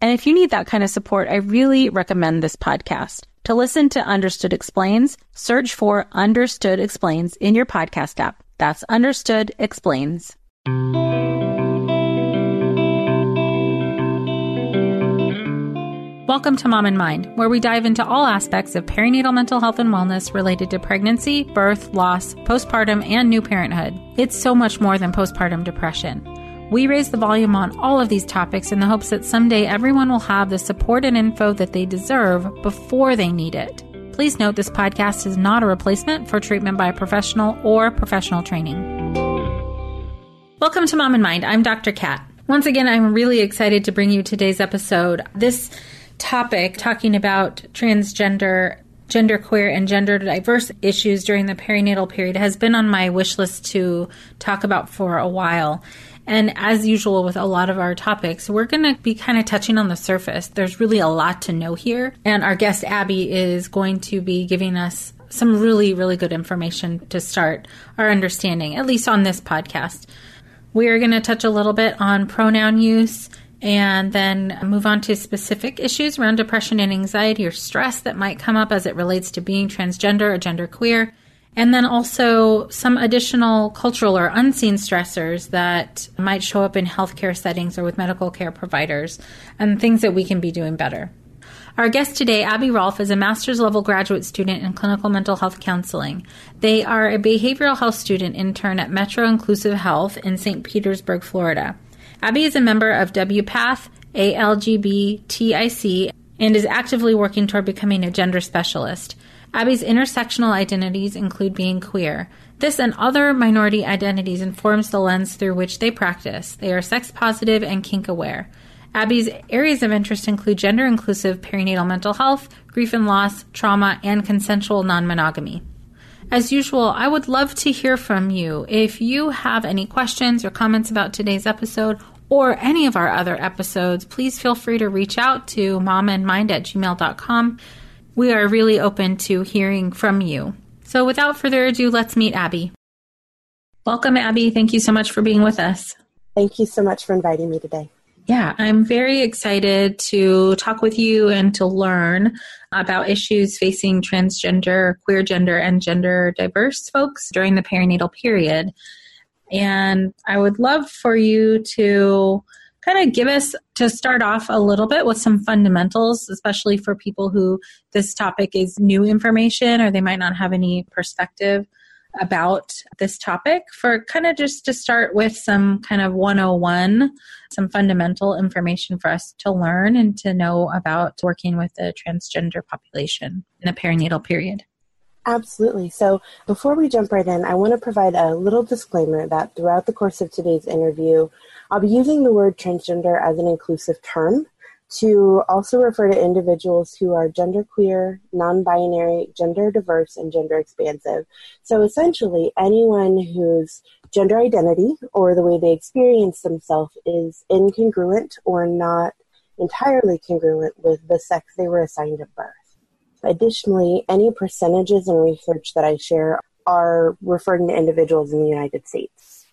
And if you need that kind of support, I really recommend this podcast. To listen to Understood Explains, search for Understood Explains in your podcast app. That's Understood Explains. Welcome to Mom in Mind, where we dive into all aspects of perinatal mental health and wellness related to pregnancy, birth, loss, postpartum, and new parenthood. It's so much more than postpartum depression. We raise the volume on all of these topics in the hopes that someday everyone will have the support and info that they deserve before they need it. Please note this podcast is not a replacement for treatment by a professional or professional training. Welcome to Mom in Mind. I'm Dr. Kat. Once again, I'm really excited to bring you today's episode. This topic talking about transgender, genderqueer, and gender diverse issues during the perinatal period has been on my wish list to talk about for a while. And as usual with a lot of our topics, we're going to be kind of touching on the surface. There's really a lot to know here. And our guest, Abbie, is going to be giving us some really, really good information to start our understanding, at least on this podcast. We are going to touch a little bit on pronoun use and then move on to specific issues around depression and anxiety or stress that might come up as it relates to being transgender or genderqueer. And then also some additional cultural or unseen stressors that might show up in healthcare settings or with medical care providers and things that we can be doing better. Our guest today, Abbie Rolf, is a master's level graduate student in clinical mental health counseling. They are a behavioral health student intern at Metro Inclusive Health in St. Petersburg, Florida. Abbie is a member of WPATH, ALGBTIC, and is actively working toward becoming a gender specialist. Abbie's intersectional identities include being queer. This and other minority identities informs the lens through which they practice. They are sex positive and kink aware. Abbie's areas of interest include gender inclusive perinatal mental health, grief and loss, trauma, and consensual non monogamy. As usual, I would love to hear from you. If you have any questions or comments about today's episode or any of our other episodes, please feel free to reach out to momandmind at gmail.com we are really open to hearing from you. So without further ado, let's meet Abbie. Welcome, Abbie. Thank you so much for being with us. Thank you so much for inviting me today. Yeah, I'm very excited to talk with you and to learn about issues facing transgender, queer gender, and gender diverse folks during the perinatal period. And I would love for you to kind of give us to start off a little bit with some fundamentals, especially for people who this topic is new information or they might not have any perspective about this topic for kind of just to start with some kind of 101 some fundamental information for us to learn and to know about working with the transgender population in the perinatal period Absolutely. So before we jump right in, I want to provide a little disclaimer that throughout the course of today's interview, I'll be using the word transgender as an inclusive term to also refer to individuals who are genderqueer, non binary, gender diverse, and gender expansive. So essentially, anyone whose gender identity or the way they experience themselves is incongruent or not entirely congruent with the sex they were assigned at birth. Additionally, any percentages and research that I share are referring to individuals in the United States.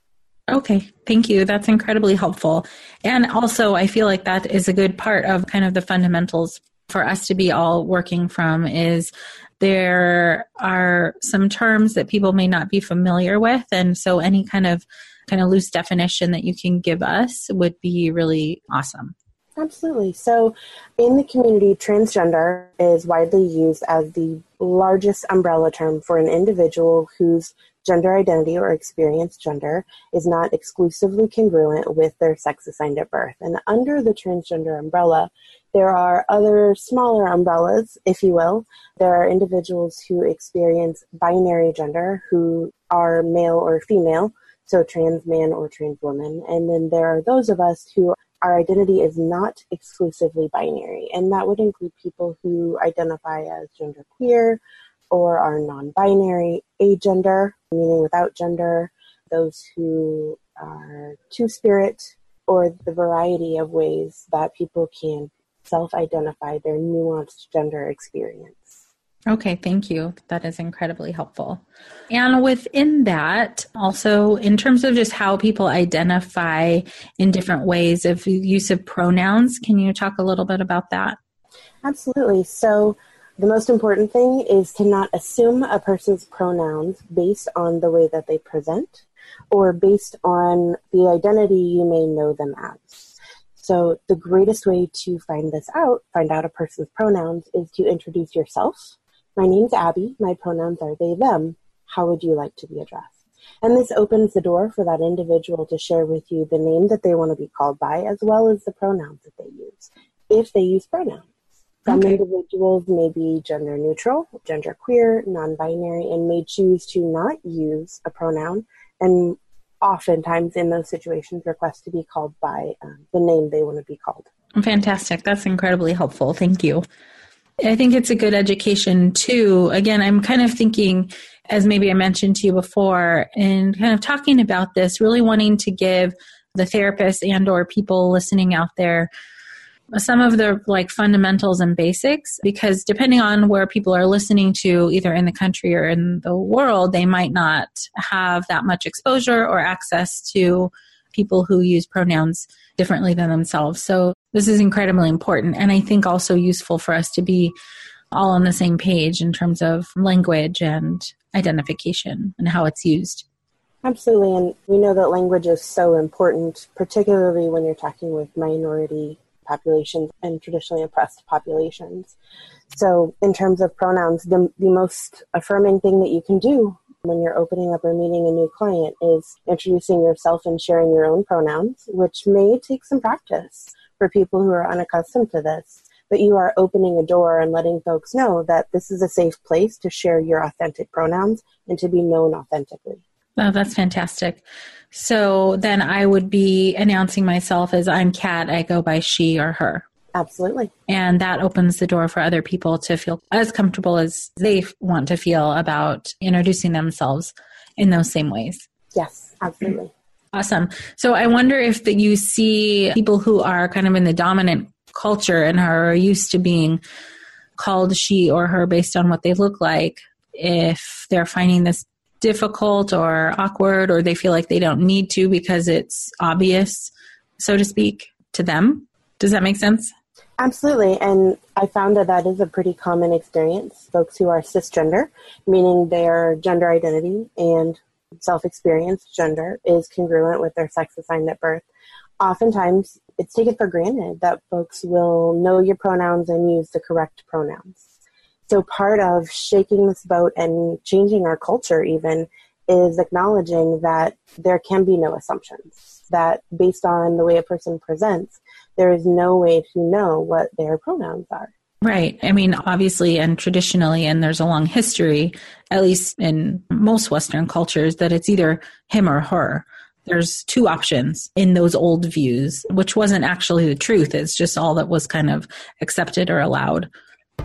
Okay, thank you. That's incredibly helpful. And also, I feel like that is a good part of kind of the fundamentals for us to be all working from is there are some terms that people may not be familiar with and so any kind of kind of loose definition that you can give us would be really awesome. Absolutely. So, in the community, transgender is widely used as the largest umbrella term for an individual whose gender identity or experienced gender is not exclusively congruent with their sex assigned at birth. And under the transgender umbrella, there are other smaller umbrellas, if you will. There are individuals who experience binary gender, who are male or female, so trans man or trans woman. And then there are those of us who our identity is not exclusively binary, and that would include people who identify as genderqueer or are non binary, agender, meaning without gender, those who are two spirit, or the variety of ways that people can self identify their nuanced gender experience. Okay, thank you. That is incredibly helpful. And within that, also in terms of just how people identify in different ways of use of pronouns, can you talk a little bit about that? Absolutely. So, the most important thing is to not assume a person's pronouns based on the way that they present or based on the identity you may know them as. So, the greatest way to find this out, find out a person's pronouns, is to introduce yourself my name's Abbie. My pronouns are they, them. How would you like to be addressed? And this opens the door for that individual to share with you the name that they want to be called by, as well as the pronouns that they use, if they use pronouns. Some okay. individuals may be gender neutral, gender queer, non binary, and may choose to not use a pronoun, and oftentimes in those situations request to be called by um, the name they want to be called. Fantastic. That's incredibly helpful. Thank you. I think it's a good education too. Again, I'm kind of thinking, as maybe I mentioned to you before, and kind of talking about this, really wanting to give the therapists and or people listening out there some of the like fundamentals and basics because depending on where people are listening to either in the country or in the world they might not have that much exposure or access to people who use pronouns differently than themselves so this is incredibly important and I think also useful for us to be all on the same page in terms of language and identification and how it's used. Absolutely, and we know that language is so important, particularly when you're talking with minority populations and traditionally oppressed populations. So, in terms of pronouns, the, the most affirming thing that you can do when you're opening up or meeting a new client is introducing yourself and sharing your own pronouns, which may take some practice for people who are unaccustomed to this. But you are opening a door and letting folks know that this is a safe place to share your authentic pronouns and to be known authentically. Oh, that's fantastic. So then I would be announcing myself as I'm Kat. I go by she or her. Absolutely. And that opens the door for other people to feel as comfortable as they want to feel about introducing themselves in those same ways. Yes, absolutely. Awesome. So I wonder if that you see people who are kind of in the dominant culture and are used to being called she or her based on what they look like, if they're finding this difficult or awkward or they feel like they don't need to because it's obvious, so to speak, to them. Does that make sense? Absolutely. And I found that that is a pretty common experience. Folks who are cisgender, meaning their gender identity and self experienced gender is congruent with their sex assigned at birth, oftentimes it's taken for granted that folks will know your pronouns and use the correct pronouns. So, part of shaking this boat and changing our culture, even, is acknowledging that there can be no assumptions, that based on the way a person presents, there is no way to know what their pronouns are. Right. I mean, obviously, and traditionally, and there's a long history, at least in most Western cultures, that it's either him or her. There's two options in those old views, which wasn't actually the truth. It's just all that was kind of accepted or allowed.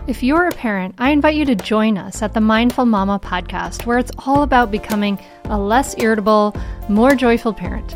If you're a parent, I invite you to join us at the Mindful Mama podcast, where it's all about becoming a less irritable, more joyful parent.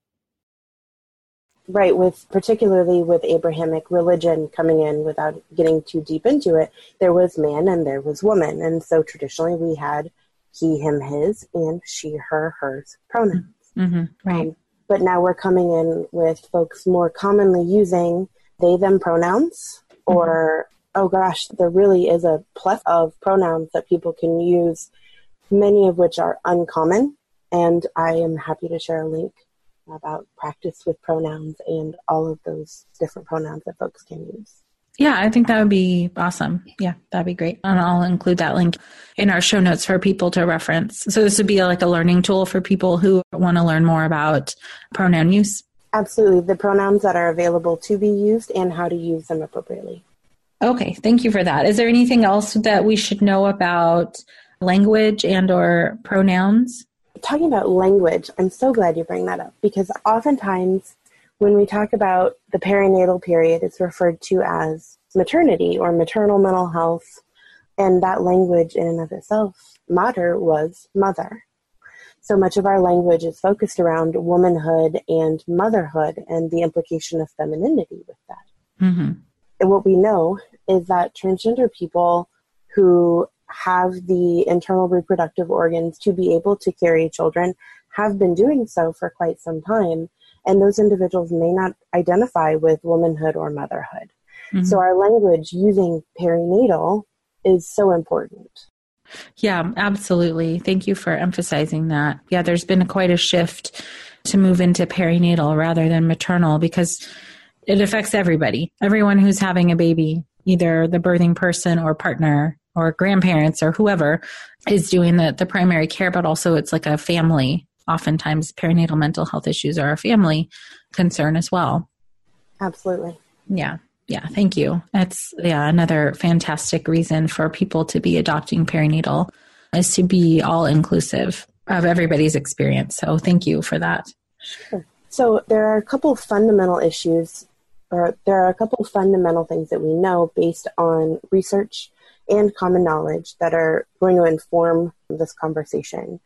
Right, with particularly with Abrahamic religion coming in without getting too deep into it, there was man and there was woman. And so traditionally we had he, him, his, and she, her, hers pronouns. Mm-hmm. Right. Um, but now we're coming in with folks more commonly using they, them pronouns, mm-hmm. or, oh gosh, there really is a plethora of pronouns that people can use, many of which are uncommon. And I am happy to share a link about practice with pronouns and all of those different pronouns that folks can use. Yeah, I think that would be awesome. Yeah, that'd be great. And I'll include that link in our show notes for people to reference. So this would be like a learning tool for people who want to learn more about pronoun use. Absolutely. The pronouns that are available to be used and how to use them appropriately. Okay, thank you for that. Is there anything else that we should know about language and or pronouns? Talking about language, I'm so glad you bring that up because oftentimes when we talk about the perinatal period, it's referred to as maternity or maternal mental health. And that language in and of itself, mater was mother. So much of our language is focused around womanhood and motherhood and the implication of femininity with that. Mm-hmm. And what we know is that transgender people who have the internal reproductive organs to be able to carry children have been doing so for quite some time. And those individuals may not identify with womanhood or motherhood. Mm-hmm. So our language using perinatal is so important. Yeah, absolutely. Thank you for emphasizing that. Yeah, there's been quite a shift to move into perinatal rather than maternal because it affects everybody. Everyone who's having a baby, either the birthing person or partner or grandparents or whoever is doing the, the primary care, but also it's like a family. Oftentimes, perinatal mental health issues are a family concern as well. Absolutely. Yeah. Yeah. Thank you. That's yeah, another fantastic reason for people to be adopting perinatal is to be all inclusive of everybody's experience. So thank you for that. Sure. So there are a couple of fundamental issues, or there are a couple of fundamental things that we know based on research and common knowledge that are going to inform this conversation.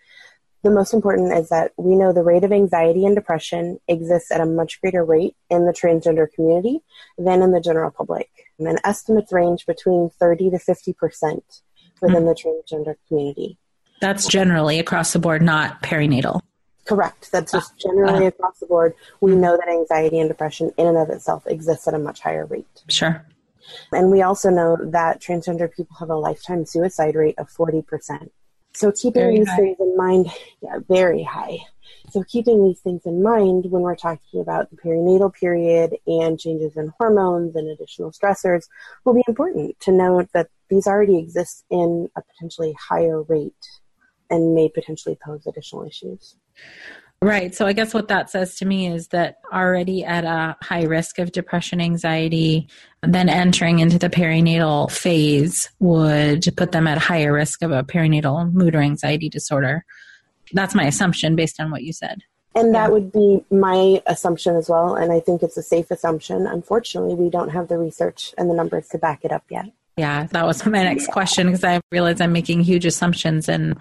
The most important is that we know the rate of anxiety and depression exists at a much greater rate in the transgender community than in the general public. And estimates range between 30 to 50% within mm-hmm. the transgender community. That's generally across the board, not perinatal. Correct. That's just generally uh, across the board. We know that anxiety and depression in and of itself exists at a much higher rate. Sure. And we also know that transgender people have a lifetime suicide rate of 40%. So keeping very these high. things in mind, yeah, very high. So keeping these things in mind when we're talking about the perinatal period and changes in hormones and additional stressors will be important to note that these already exist in a potentially higher rate and may potentially pose additional issues. Right. So I guess what that says to me is that already at a high risk of depression, anxiety, then entering into the perinatal phase would put them at higher risk of a perinatal mood or anxiety disorder. That's my assumption based on what you said. And that would be my assumption as well. And I think it's a safe assumption. Unfortunately, we don't have the research and the numbers to back it up yet. Yeah, that was my next question because I realize I'm making huge assumptions. And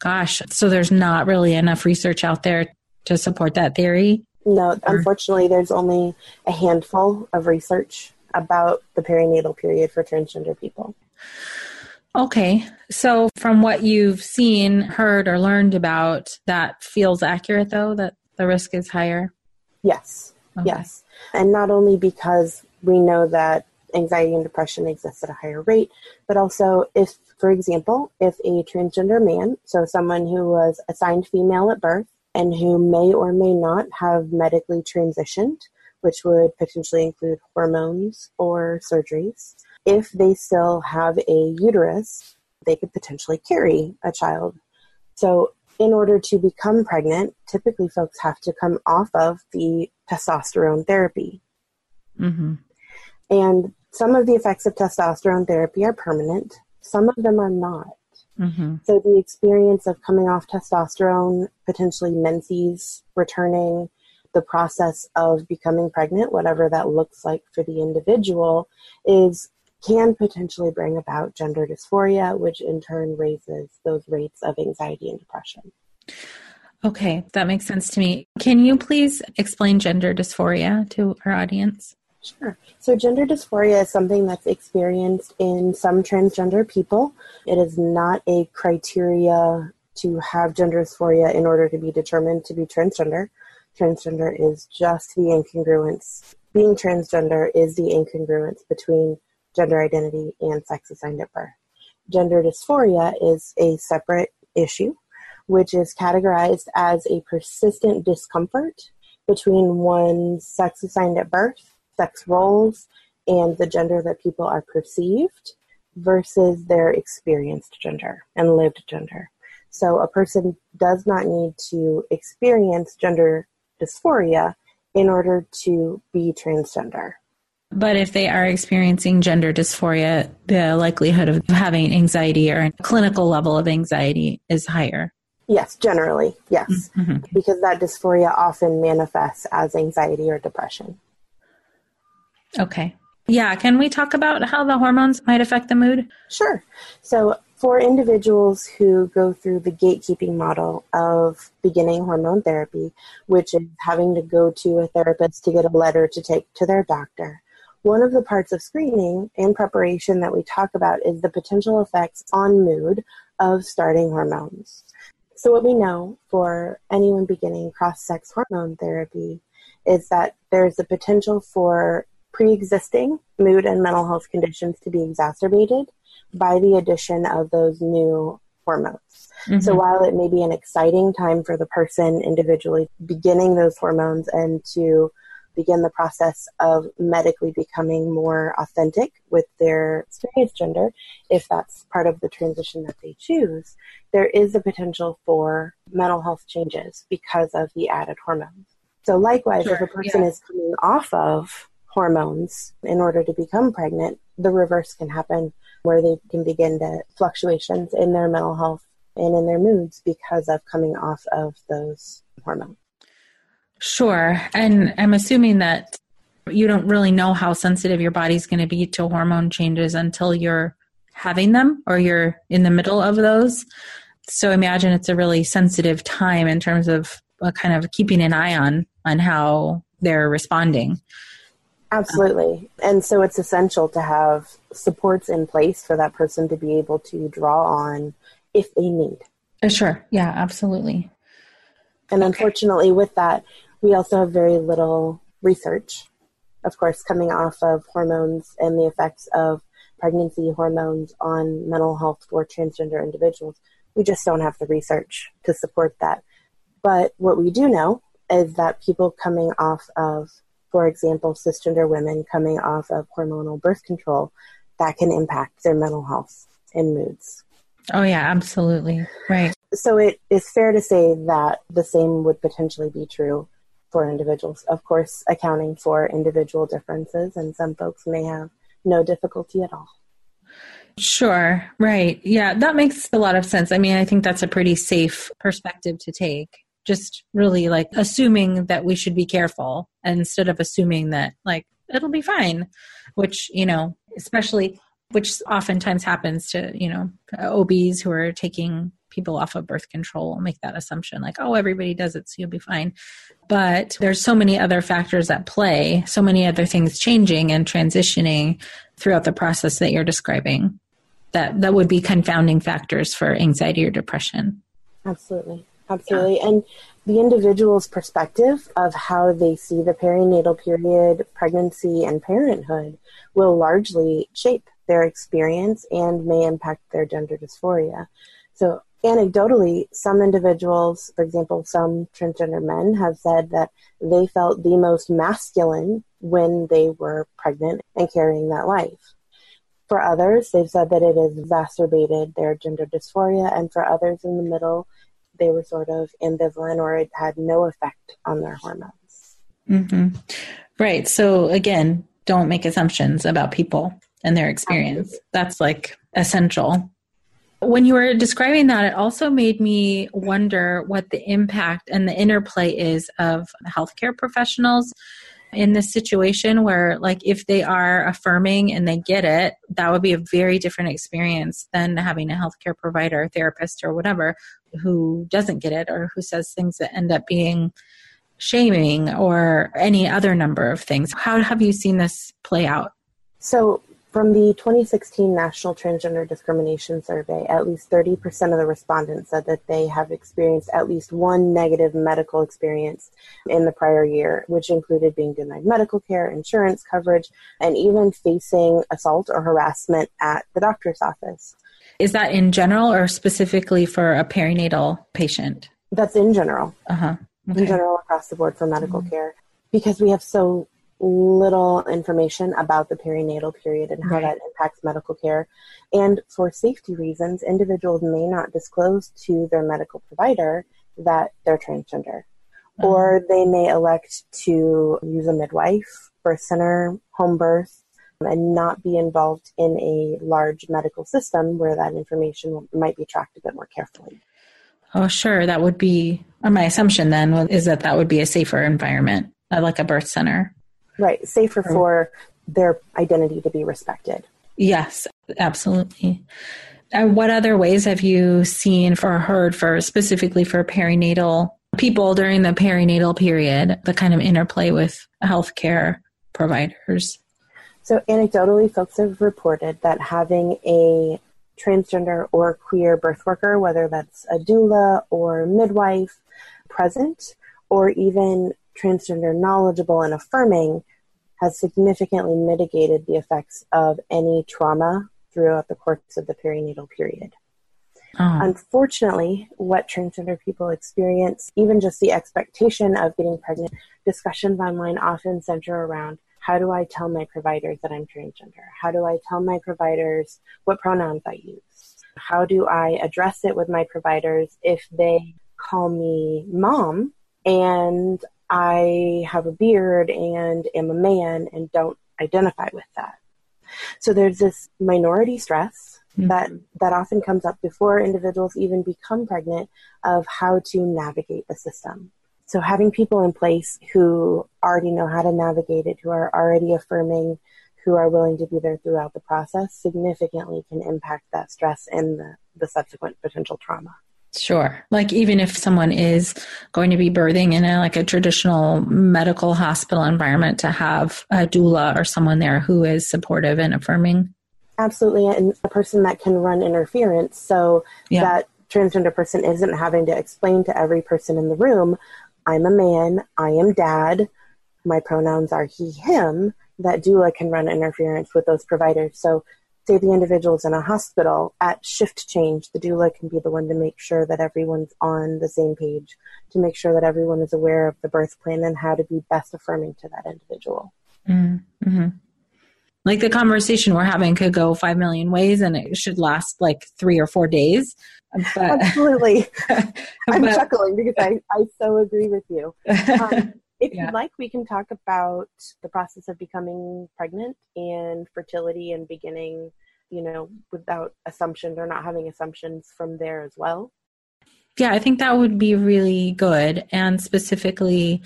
gosh, so there's not really enough research out there to support that theory? No, unfortunately, there's only a handful of research about the perinatal period for transgender people. Okay. So, from what you've seen, heard, or learned about, that feels accurate though, that the risk is higher? Yes. Okay. Yes. And not only because we know that anxiety and depression exists at a higher rate, but also if, for example, if a transgender man, so someone who was assigned female at birth and who may or may not have medically transitioned, which would potentially include hormones or surgeries, if they still have a uterus, they could potentially carry a child. So, in order to become pregnant, typically folks have to come off of the testosterone therapy. Mm-hmm. And some of the effects of testosterone therapy are permanent, some of them are not. Mm-hmm. So the experience of coming off testosterone, potentially menses returning, the process of becoming pregnant, whatever that looks like for the individual, is can potentially bring about gender dysphoria, which in turn raises those rates of anxiety and depression. Okay, that makes sense to me. Can you please explain gender dysphoria to our audience? Sure. So, gender dysphoria is something that's experienced in some transgender people. It is not a criteria to have gender dysphoria in order to be determined to be transgender. Transgender is just the incongruence. Being transgender is the incongruence between gender identity and sex assigned at birth. Gender dysphoria is a separate issue, which is categorized as a persistent discomfort between one's sex assigned at birth, sex roles, and the gender that people are perceived versus their experienced gender and lived gender. So a person does not need to experience gender dysphoria in order to be transgender. But if they are experiencing gender dysphoria, the likelihood of having anxiety or a clinical level of anxiety is higher. Yes, generally, yes. Mm-hmm. Because that dysphoria often manifests as anxiety or depression. Okay. Yeah, can we talk about how the hormones might affect the mood? Sure. So, for individuals who go through the gatekeeping model of beginning hormone therapy, which is having to go to a therapist to get a letter to take to their doctor, one of the parts of screening and preparation that we talk about is the potential effects on mood of starting hormones. So, what we know for anyone beginning cross sex hormone therapy is that there's a potential for pre existing mood and mental health conditions to be exacerbated by the addition of those new hormones. Mm-hmm. So while it may be an exciting time for the person individually beginning those hormones and to begin the process of medically becoming more authentic with their experienced gender, if that's part of the transition that they choose, there is a potential for mental health changes because of the added hormones. So likewise, sure, if a person yeah. is coming off of hormones in order to become pregnant, the reverse can happen where they can begin to fluctuations in their mental health and in their moods because of coming off of those hormones. Sure. And I'm assuming that you don't really know how sensitive your body's going to be to hormone changes until you're having them or you're in the middle of those. So imagine it's a really sensitive time in terms of uh, kind of keeping an eye on on how they're responding. Absolutely. And so it's essential to have supports in place for that person to be able to draw on if they need. Uh, sure. Yeah, absolutely. And okay. unfortunately, with that, we also have very little research, of course, coming off of hormones and the effects of pregnancy hormones on mental health for transgender individuals. We just don't have the research to support that. But what we do know is that people coming off of for example, cisgender women coming off of hormonal birth control, that can impact their mental health and moods. Oh, yeah, absolutely. Right. So it is fair to say that the same would potentially be true for individuals. Of course, accounting for individual differences, and some folks may have no difficulty at all. Sure, right. Yeah, that makes a lot of sense. I mean, I think that's a pretty safe perspective to take just really like assuming that we should be careful instead of assuming that like it'll be fine which you know especially which oftentimes happens to you know obs who are taking people off of birth control make that assumption like oh everybody does it so you'll be fine. But there's so many other factors at play so many other things changing and transitioning throughout the process that you're describing that that would be confounding factors for anxiety or depression. Absolutely Absolutely. Yeah. And the individual's perspective of how they see the perinatal period, pregnancy, and parenthood will largely shape their experience and may impact their gender dysphoria. So, anecdotally, some individuals, for example, some transgender men, have said that they felt the most masculine when they were pregnant and carrying that life. For others, they've said that it has exacerbated their gender dysphoria, and for others in the middle, they were sort of ambivalent or it had no effect on their hormones. Mm-hmm. Right. So, again, don't make assumptions about people and their experience. Absolutely. That's like essential. When you were describing that, it also made me wonder what the impact and the interplay is of healthcare professionals in this situation where like if they are affirming and they get it that would be a very different experience than having a healthcare provider therapist or whatever who doesn't get it or who says things that end up being shaming or any other number of things how have you seen this play out so from the 2016 National Transgender Discrimination Survey, at least 30% of the respondents said that they have experienced at least one negative medical experience in the prior year, which included being denied medical care, insurance coverage, and even facing assault or harassment at the doctor's office. Is that in general or specifically for a perinatal patient? That's in general. Uh-huh. Okay. In general, across the board for medical mm-hmm. care. Because we have so little information about the perinatal period and how right. that impacts medical care. And for safety reasons, individuals may not disclose to their medical provider that they're transgender. Mm-hmm. Or they may elect to use a midwife, birth center, home birth, and not be involved in a large medical system where that information might be tracked a bit more carefully. Oh, sure. That would be my assumption then is that that would be a safer environment, uh, like a birth center. Right. Safer for their identity to be respected. Yes, absolutely. And what other ways have you seen or heard for specifically for perinatal people during the perinatal period, the kind of interplay with healthcare providers? So, anecdotally, folks have reported that having a transgender or queer birth worker, whether that's a doula or midwife, present, or even transgender knowledgeable and affirming has significantly mitigated the effects of any trauma throughout the course of the perinatal period. Oh. Unfortunately, what transgender people experience, even just the expectation of getting pregnant, discussions online often center around how do I tell my providers that I'm transgender? How do I tell my providers what pronouns I use? How do I address it with my providers if they call me mom and I have a beard and am a man and don't identify with that. So there's this minority stress mm-hmm. that that often comes up before individuals even become pregnant of how to navigate the system. So having people in place who already know how to navigate it, who are already affirming, who are willing to be there throughout the process significantly can impact that stress and the, the subsequent potential trauma. Sure. Like even if someone is going to be birthing in a like a traditional medical hospital environment to have a doula or someone there who is supportive and affirming. Absolutely. And a person that can run interference so yeah. that transgender person isn't having to explain to every person in the room, I'm a man, I am dad, my pronouns are he, him, that doula can run interference with those providers. So say the individual's in a hospital, at shift change, the doula can be the one to make sure that everyone's on the same page, to make sure that everyone is aware of the birth plan and how to be best affirming to that individual. Mm-hmm. Like the conversation we're having could go five million ways and it should last like three or four days. But, Absolutely. I'm but, chuckling because I, I so agree with you. Um, if yeah. you'd like, we can talk about the process of becoming pregnant and fertility and beginning, you know, without assumptions or not having assumptions from there as well. Yeah, I think that would be really good. And specifically,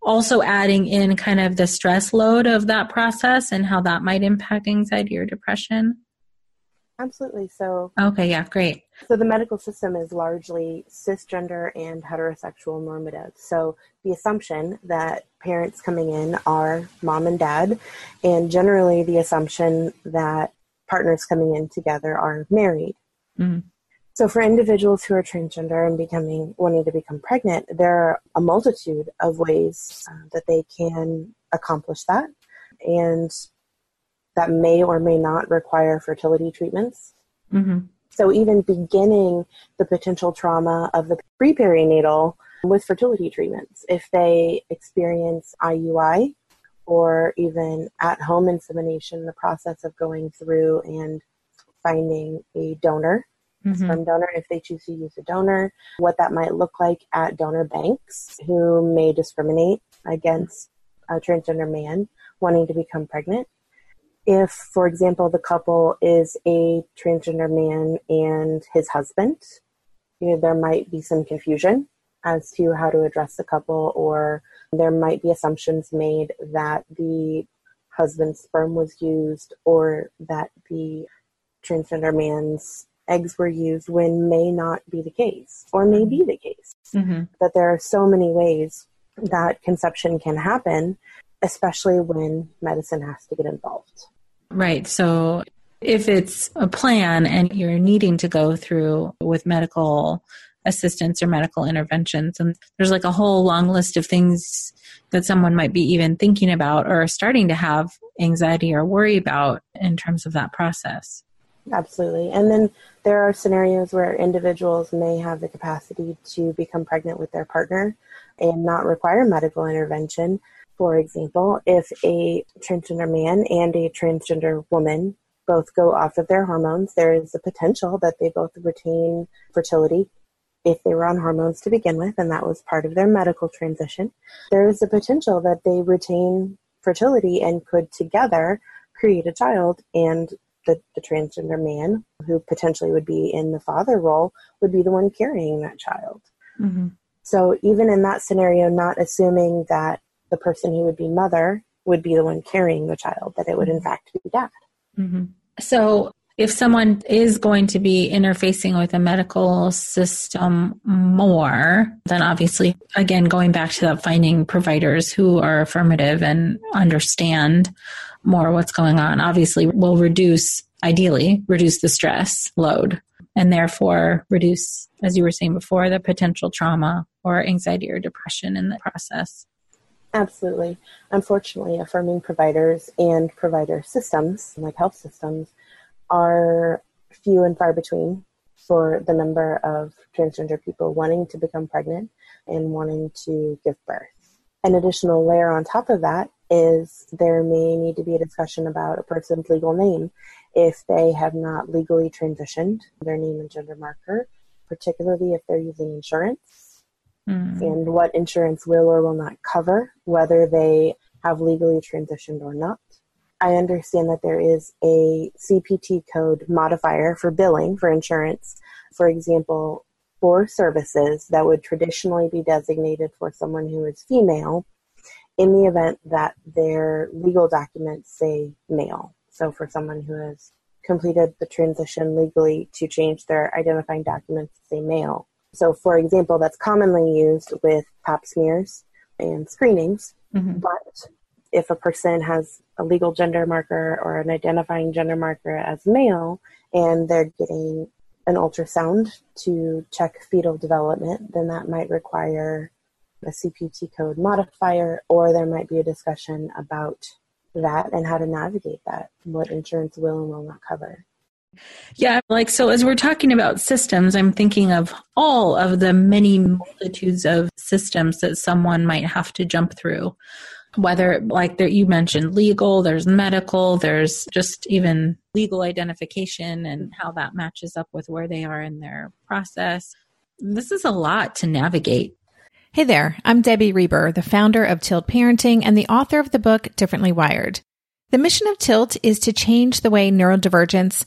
also adding in kind of the stress load of that process and how that might impact anxiety or depression. Absolutely. So, okay, yeah, great. So, the medical system is largely cisgender and heterosexual normative. So, the assumption that parents coming in are mom and dad, and generally the assumption that partners coming in together are married. Mm-hmm. So for individuals who are transgender and becoming wanting to become pregnant, there are a multitude of ways uh, that they can accomplish that, and that may or may not require fertility treatments. Mm-hmm. So even beginning the potential trauma of the pre-perinatal with fertility treatments, if they experience IUI or even at-home insemination, the process of going through and finding a donor mm-hmm. sperm donor if they choose to use a donor, what that might look like at donor banks who may discriminate against a transgender man wanting to become pregnant. If, for example, the couple is a transgender man and his husband, you know, there might be some confusion as to how to address the couple, or there might be assumptions made that the husband's sperm was used or that the transgender man's eggs were used when may not be the case or may be the case. Mm-hmm. That there are so many ways that conception can happen, especially when medicine has to get involved. Right. So if it's a plan and you're needing to go through with medical assistance or medical interventions, and there's like a whole long list of things that someone might be even thinking about or starting to have anxiety or worry about in terms of that process. Absolutely. And then there are scenarios where individuals may have the capacity to become pregnant with their partner and not require medical intervention. For example, if a transgender man and a transgender woman both go off of their hormones, there is a potential that they both retain fertility if they were on hormones to begin with, and that was part of their medical transition. There is a potential that they retain fertility and could together create a child and the, the transgender man who potentially would be in the father role would be the one carrying that child. Mm-hmm. So even in that scenario, not assuming that the person who would be mother would be the one carrying the child, that it would in fact be dad. Mm-hmm. So if someone is going to be interfacing with a medical system more, then obviously, again, going back to that, finding providers who are affirmative and understand more what's going on obviously will reduce ideally reduce the stress load and therefore reduce as you were saying before the potential trauma or anxiety or depression in the process absolutely. Unfortunately affirming providers and provider systems like health systems are few and far between for the number of transgender people wanting to become pregnant and wanting to give birth. An additional layer on top of that is there may need to be a discussion about a person's legal name. If they have not legally transitioned their name and gender marker, particularly if they're using insurance, mm. and what insurance will or will not cover, whether they have legally transitioned or not. I understand that there is a CPT code modifier for billing for insurance. For example, for services that would traditionally be designated for someone who is female in the event that their legal documents say male. So for someone who has completed the transition legally to change their identifying documents to say male. So for example, that's commonly used with pap smears and screenings. Mm-hmm. But if a person has a legal gender marker or an identifying gender marker as male and they're getting an ultrasound to check fetal development, then that might require a CPT code modifier, or there might be a discussion about that and how to navigate that, what insurance will and will not cover. Yeah, like so as we're talking about systems, I'm thinking of all of the many multitudes of systems that someone might have to jump through. Whether, like there, you mentioned, legal, there's medical, there's just even legal identification and how that matches up with where they are in their process. This is a lot to navigate. Hey there, I'm Debbie Reber, the founder of Tilt Parenting and the author of the book Differently Wired. The mission of Tilt is to change the way neurodivergence,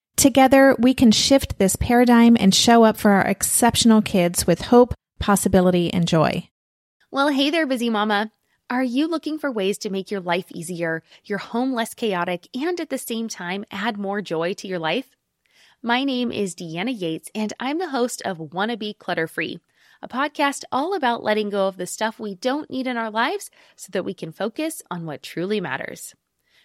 Together, we can shift this paradigm and show up for our exceptional kids with hope, possibility, and joy. Well, hey there, busy mama. Are you looking for ways to make your life easier, your home less chaotic, and at the same time add more joy to your life? My name is Deanna Yates, and I'm the host of Wanna Be Clutter Free, a podcast all about letting go of the stuff we don't need in our lives so that we can focus on what truly matters.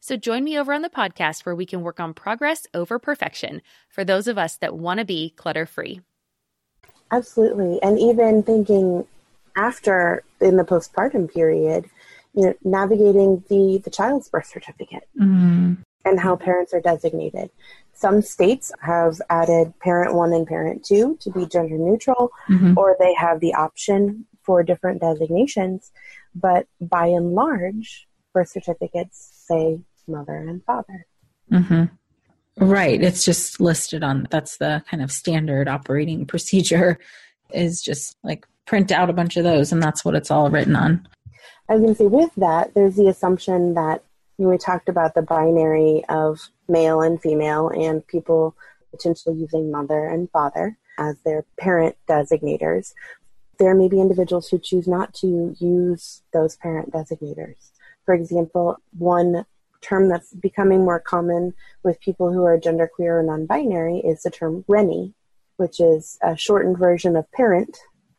So join me over on the podcast where we can work on progress over perfection for those of us that want to be clutter free. Absolutely. And even thinking after in the postpartum period, you know, navigating the the child's birth certificate mm-hmm. and how parents are designated. Some states have added parent one and parent two to be gender neutral, mm-hmm. or they have the option for different designations. But by and large, birth certificates say mother and father. Mm-hmm. Right. It's just listed on that's the kind of standard operating procedure is just like print out a bunch of those, and that's what it's all written on. I was going to say, with that, there's the assumption that you know, we talked about the binary of male and female, and people potentially using mother and father as their parent designators. There may be individuals who choose not to use those parent designators. For example, one term that's becoming more common with people who are genderqueer or non binary is the term Renny, which is a shortened version of parent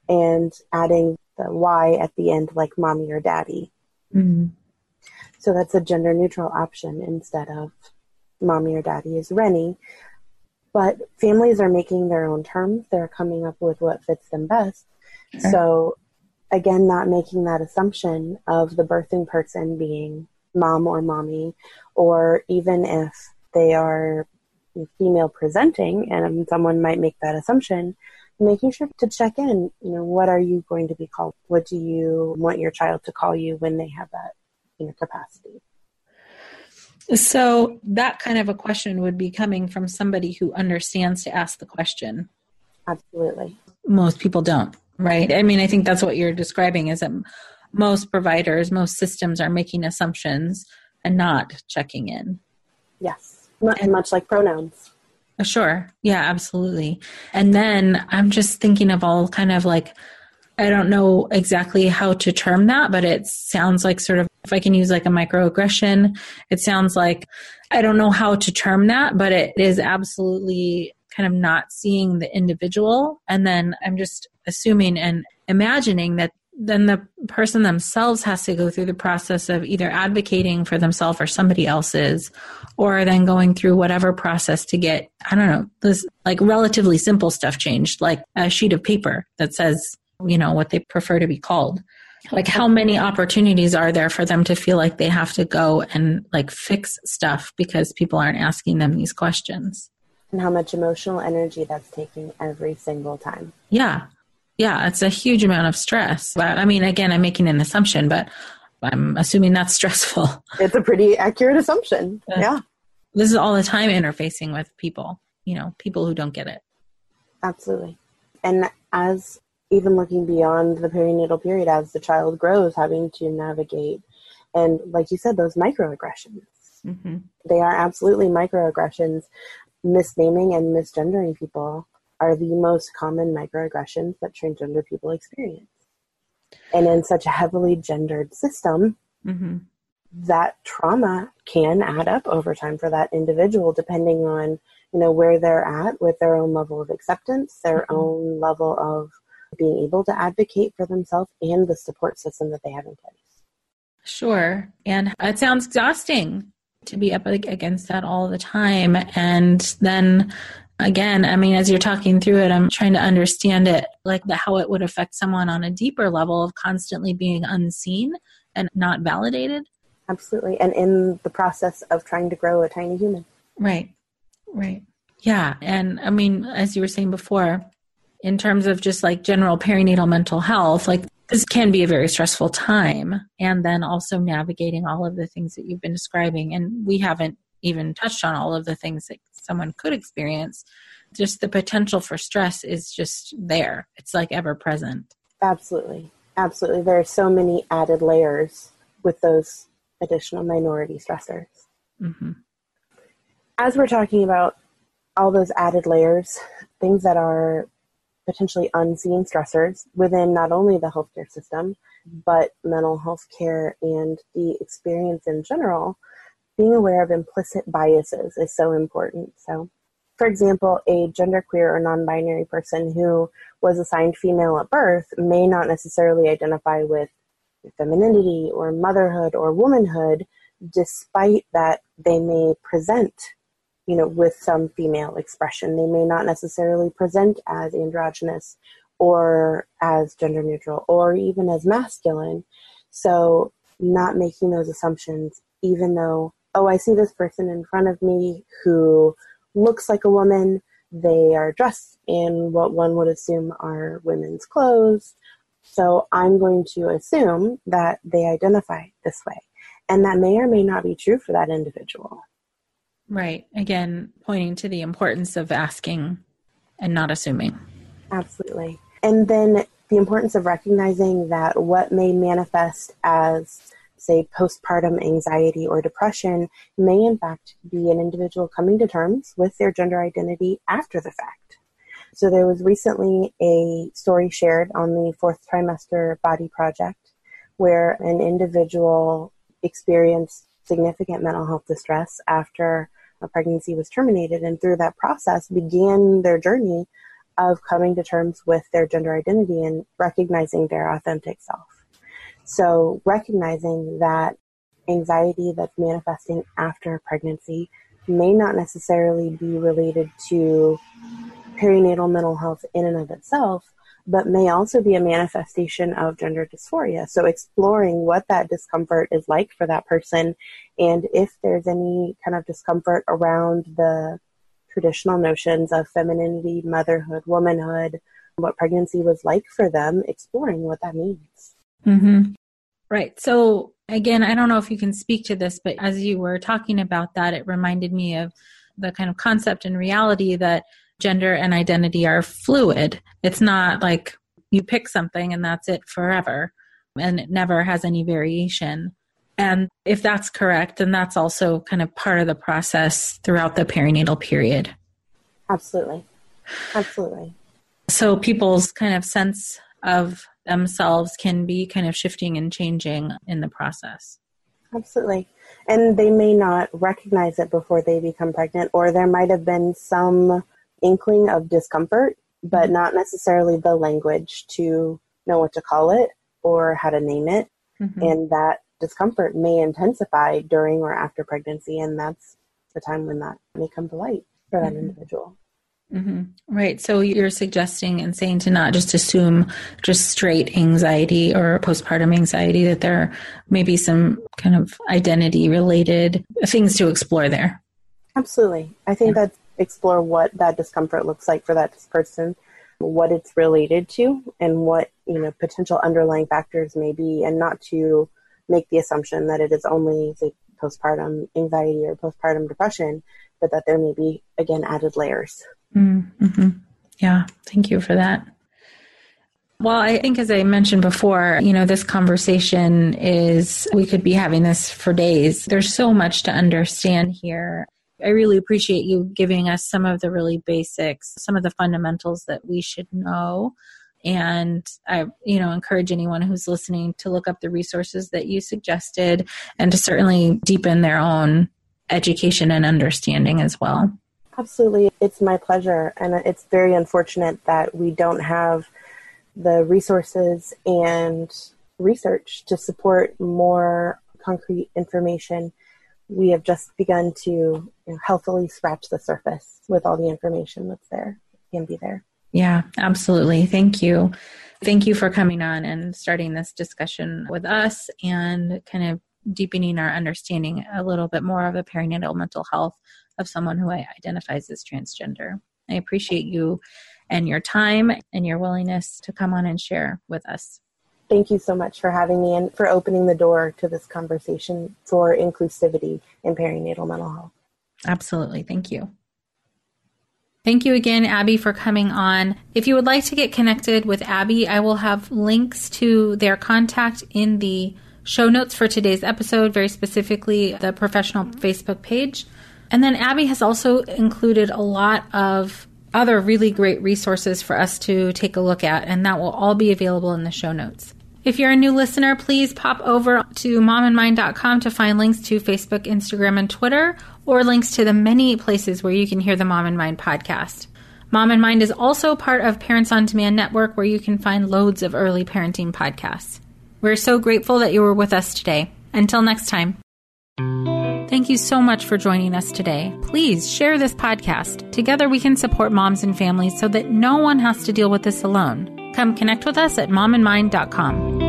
and adding the Y at the end, like mommy or daddy. Mm-hmm. So that's a gender neutral option instead of mommy or daddy is Renny. But families are making their own terms. They're coming up with what fits them best. Sure. So, again, not making that assumption of the birthing person being mom or mommy, or even if they are female presenting, and someone might make that assumption, making sure to check in, you know, what are you going to be called? What do you want your child to call you when they have that you know, capacity? So that kind of a question would be coming from somebody who understands to ask the question. Absolutely. Most people don't, right? I mean, I think that's what you're describing is that most providers, most systems are making assumptions and not checking in. Yes. And much like pronouns. Uh, sure. Yeah, absolutely. And then I'm just thinking of all kind of like, I don't know exactly how to term that, but it sounds like sort of, if I can use like a microaggression, it sounds like, I don't know how to term that, but it is absolutely kind of not seeing the individual. And then I'm just assuming and imagining that then the person themselves has to go through the process of either advocating for themselves or somebody else's, or then going through whatever process to get, I don't know, this like relatively simple stuff changed, like a sheet of paper that says, you know, what they prefer to be called. Like, how many opportunities are there for them to feel like they have to go and like fix stuff because people aren't asking them these questions? And how much emotional energy that's taking every single time. Yeah. Yeah, it's a huge amount of stress. I mean, again, I'm making an assumption, but I'm assuming that's stressful. It's a pretty accurate assumption. Yeah. This is all the time interfacing with people, you know, people who don't get it. Absolutely. And as even looking beyond the perinatal period, as the child grows, having to navigate, and like you said, those microaggressions. Mm-hmm. They are absolutely microaggressions, misnaming and misgendering people are the most common microaggressions that transgender people experience. And in such a heavily gendered system, mm-hmm. that trauma can add up over time for that individual, depending on you know where they're at with their own level of acceptance, their mm-hmm. own level of being able to advocate for themselves and the support system that they have in place. Sure. And it sounds exhausting to be up against that all the time. And then again, I mean, as you're talking through it, I'm trying to understand it like the, how it would affect someone on a deeper level of constantly being unseen and not validated. Absolutely. And in the process of trying to grow a tiny human. Right. Right. Yeah. And I mean, as you were saying before, in terms of just like general perinatal mental health, like this can be a very stressful time. And then also navigating all of the things that you've been describing. And we haven't even touched on all of the things that someone could experience. Just the potential for stress is just there, it's like ever present. Absolutely. Absolutely. There are so many added layers with those additional minority stressors. Mm-hmm. As we're talking about all those added layers, things that are potentially unseen stressors within not only the healthcare system, mm-hmm. but mental health care and the experience in general, being aware of implicit biases is so important. So, for example, a genderqueer or non binary person who was assigned female at birth may not necessarily identify with femininity or motherhood or womanhood, despite that they may present you know, with some female expression. They may not necessarily present as androgynous or as gender neutral or even as masculine. So, not making those assumptions, even though, oh, I see this person in front of me who looks like a woman, they are dressed in what one would assume are women's clothes. So, I'm going to assume that they identify this way. And that may or may not be true for that individual. Right. Again, pointing to the importance of asking and not assuming. Absolutely. And then the importance of recognizing that what may manifest as, say, postpartum anxiety or depression may, in fact, be an individual coming to terms with their gender identity after the fact. So there was recently a story shared on the fourth trimester body project where an individual experienced significant mental health distress after a pregnancy was terminated, and through that process began their journey of coming to terms with their gender identity and recognizing their authentic self. So, recognizing that anxiety that's manifesting after pregnancy may not necessarily be related to perinatal mental health in and of itself, but may also be a manifestation of gender dysphoria. So exploring what that discomfort is like for that person and if there's any kind of discomfort around the traditional notions of femininity, motherhood, womanhood, what pregnancy was like for them, exploring what that means. Mm-hmm. Right. So again, I don't know if you can speak to this, but as you were talking about that, it reminded me of the kind of concept and reality that gender and identity are fluid. It's not like you pick something and that's it forever and it never has any variation. And if that's correct, then that's also kind of part of the process throughout the perinatal period. Absolutely. Absolutely. So people's kind of sense of themselves can be kind of shifting and changing in the process. Absolutely. And they may not recognize it before they become pregnant, or there might have been some inkling of discomfort, but mm-hmm. not necessarily the language to know what to call it or how to name it. Mm-hmm. And that discomfort may intensify during or after pregnancy, and that's the time when that may come to light for that mm-hmm. individual. Mm-hmm. Right. So you're suggesting and saying to not just assume just straight anxiety or postpartum anxiety, that there may be some kind of identity related things to explore there. Absolutely. I think yeah. that's explore what that discomfort looks like for that person, what it's related to, and what you know potential underlying factors may be, and not to make the assumption that it is only say postpartum anxiety or postpartum depression, but that there may be again added layers. Mm-hmm. Yeah, thank you for that. Well, I think as I mentioned before, you know, this conversation is, we could be having this for days. There's so much to understand here. I really appreciate you giving us some of the really basics, some of the fundamentals that we should know. And I, you know, encourage anyone who's listening to look up the resources that you suggested and to certainly deepen their own education and understanding as well. Absolutely. It's my pleasure. And it's very unfortunate that we don't have the resources and research to support more concrete information. We have just begun to you know, healthily scratch the surface with all the information that's there, can be there. Yeah, absolutely. Thank you. Thank you for coming on and starting this discussion with us and kind of deepening our understanding a little bit more of the perinatal mental health of someone who identifies as transgender. I appreciate you and your time and your willingness to come on and share with us. Thank you so much for having me and for opening the door to this conversation for inclusivity in perinatal mental health. Absolutely. Thank you. Thank you again, Abbie, for coming on. If you would like to get connected with Abbie, I will have links to their contact in the show notes for today's episode, very specifically the professional Facebook page. And then Abbie has also included a lot of other really great resources for us to take a look at, and that will all be available in the show notes. If you're a new listener, please pop over to momandmind.com to find links to Facebook, Instagram, and Twitter, or links to the many places where you can hear the Mom and Mind podcast. Mom and Mind is also part of Parents on Demand Network, where you can find loads of early parenting podcasts. We're so grateful that you were with us today. Until next time. Thank you so much for joining us today. Please share this podcast. Together we can support moms and families so that no one has to deal with this alone. Come connect with us at momandmind.com.